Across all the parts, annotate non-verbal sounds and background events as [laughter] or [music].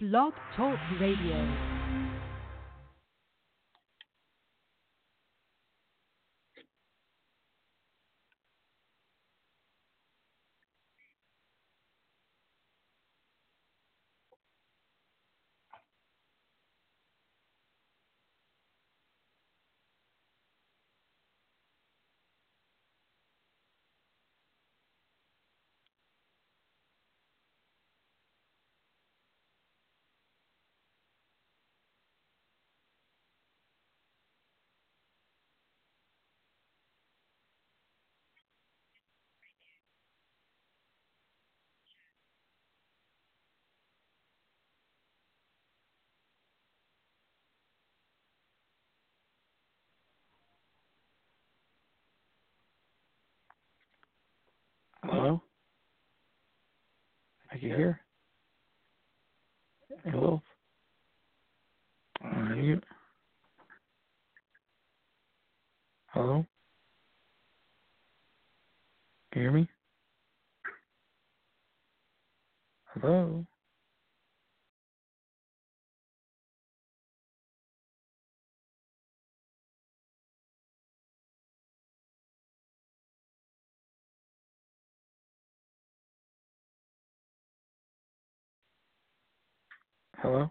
Blog Talk Radio. Hello? Can hear. Hello? Are you? Hello? Can you hear me? Hello? Hello?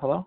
Hello?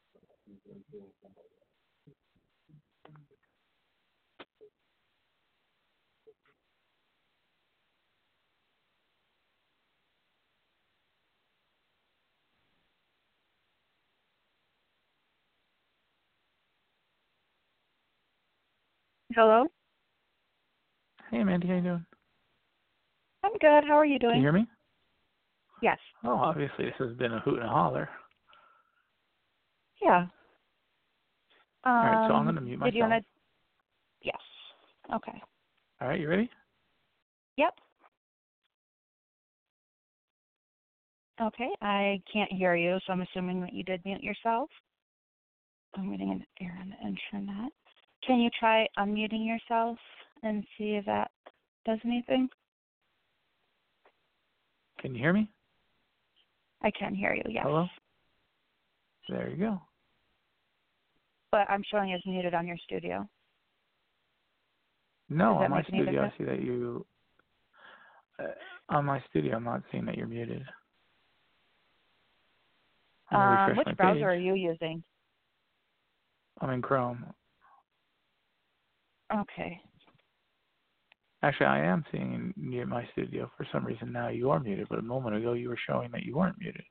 Hello. Hey, Mandy, how you doing? I'm good. How are you doing? Can you hear me? Yes. Oh, obviously this has been a hoot and a holler. Yeah. Um, All right, so I'm gonna mute myself. Did you want to? Yes. Okay. All right, you ready? Yep. Okay. I can't hear you, so I'm assuming that you did mute yourself. I'm getting an error on the internet. Can you try unmuting yourself and see if that does anything? Can you hear me? I can hear you. Yes. Hello? There you go. But I'm showing as muted on your studio. No, on my studio, I see that you. Uh, on my studio, I'm not seeing that you're muted. Um, which browser page. are you using? I'm in Chrome. Okay. Actually, I am seeing in my studio for some reason now you are muted, but a moment ago you were showing that you weren't muted.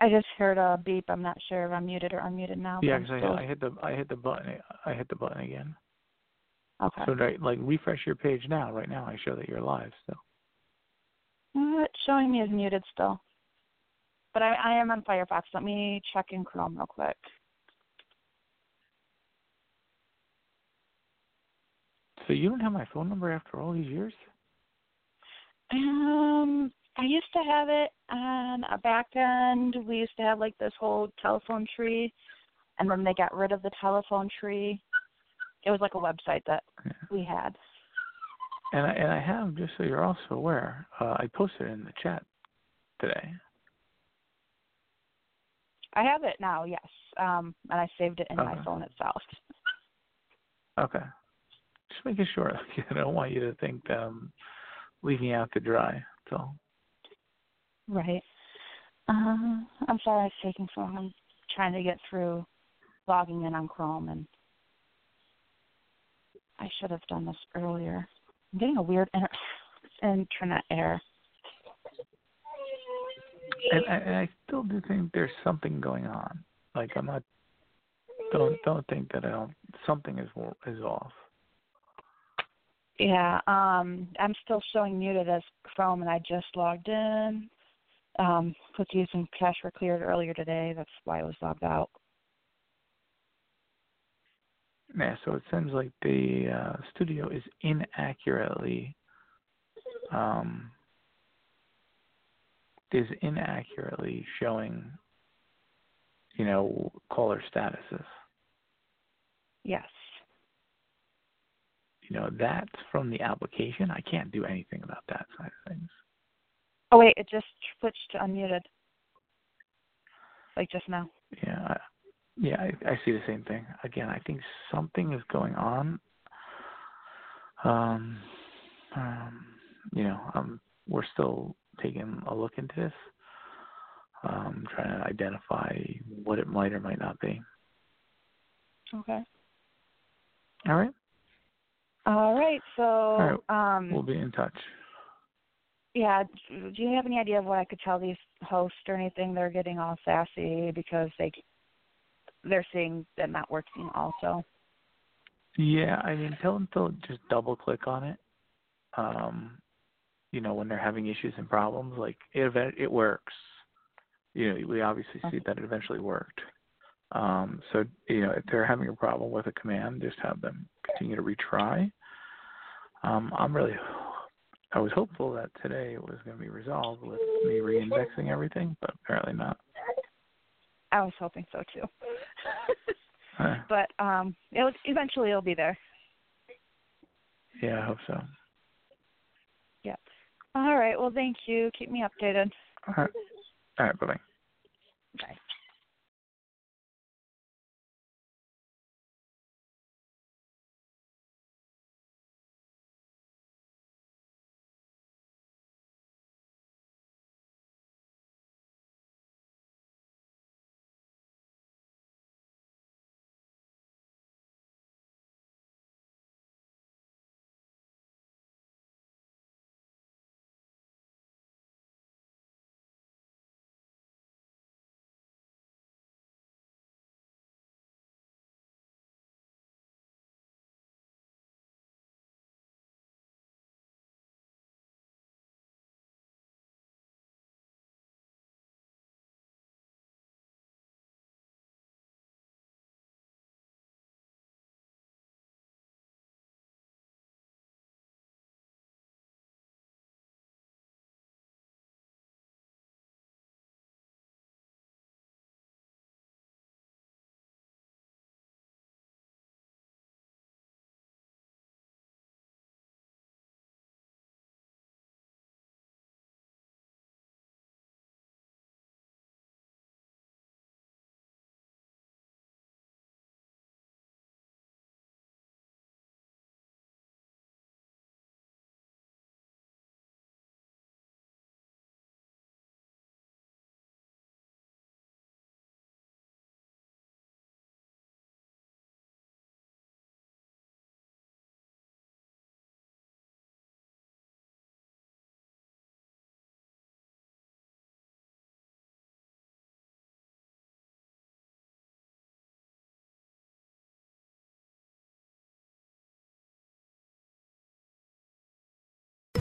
I just heard a beep. I'm not sure if I'm muted or unmuted now. Yeah, because I, I hit the I hit the button I hit the button again. Okay. So right, like refresh your page now. Right now, I show that you're live. So Uh, it's showing me as muted still. But I, I am on Firefox. Let me check in Chrome real quick. so you don't have my phone number after all these years? Um, I used to have it on a back end. We used to have like this whole telephone tree, and when they got rid of the telephone tree, it was like a website that Yeah. we had. And I and I have just so you're also aware. Uh, I posted it in the chat today. I have it now, yes. Um, and I saved it in my phone itself. Okay. Just making sure. [laughs] I don't want you to think that I'm leaving out to dry. So Right. Uh, I'm sorry it's taking so long. I'm trying to get through logging in on Chrome, and I should have done this earlier. I'm getting a weird inter- [laughs] internet error. and, I- and I still do think there's something going on. Like I'm not. Don't don't think that I don't. Something is is off. Yeah, um, I'm still showing muted as Chrome, and I just logged in. Um, cookies and cache were cleared earlier today. That's why I was logged out. Yeah. So it seems like the uh, studio is inaccurately. Um, is inaccurately showing. You know, caller statuses. Yes. You know, that's from the application. I can't do anything about that side of things. Oh wait, it just switched to unmuted. Like just now. Yeah, I, yeah, I, I see the same thing. Again, I think something is going on. Um, um, you know, um, we're still taking a look into this. Um, trying to identify what it might or might not be. Okay. All right, All right. So, All um, we'll be in touch. Yeah. Do you have any idea of what I could tell these hosts or anything? They're getting all sassy because they they're seeing them not working. Also. Yeah, I mean, tell them to just double click on it. Um, you know, when they're having issues and problems, like it it works. You know, we obviously see that it eventually worked. Um, so you know, if they're having a problem with a command, just have them continue to retry. Um, I'm really, I was hopeful that today it was going to be resolved with me reindexing everything, but apparently not. I was hoping so too. [laughs] But um, it'll eventually it'll be there. yeah, I hope so. Yep. All right. Well, thank you. Keep me updated. All right, all right, bye. Bye.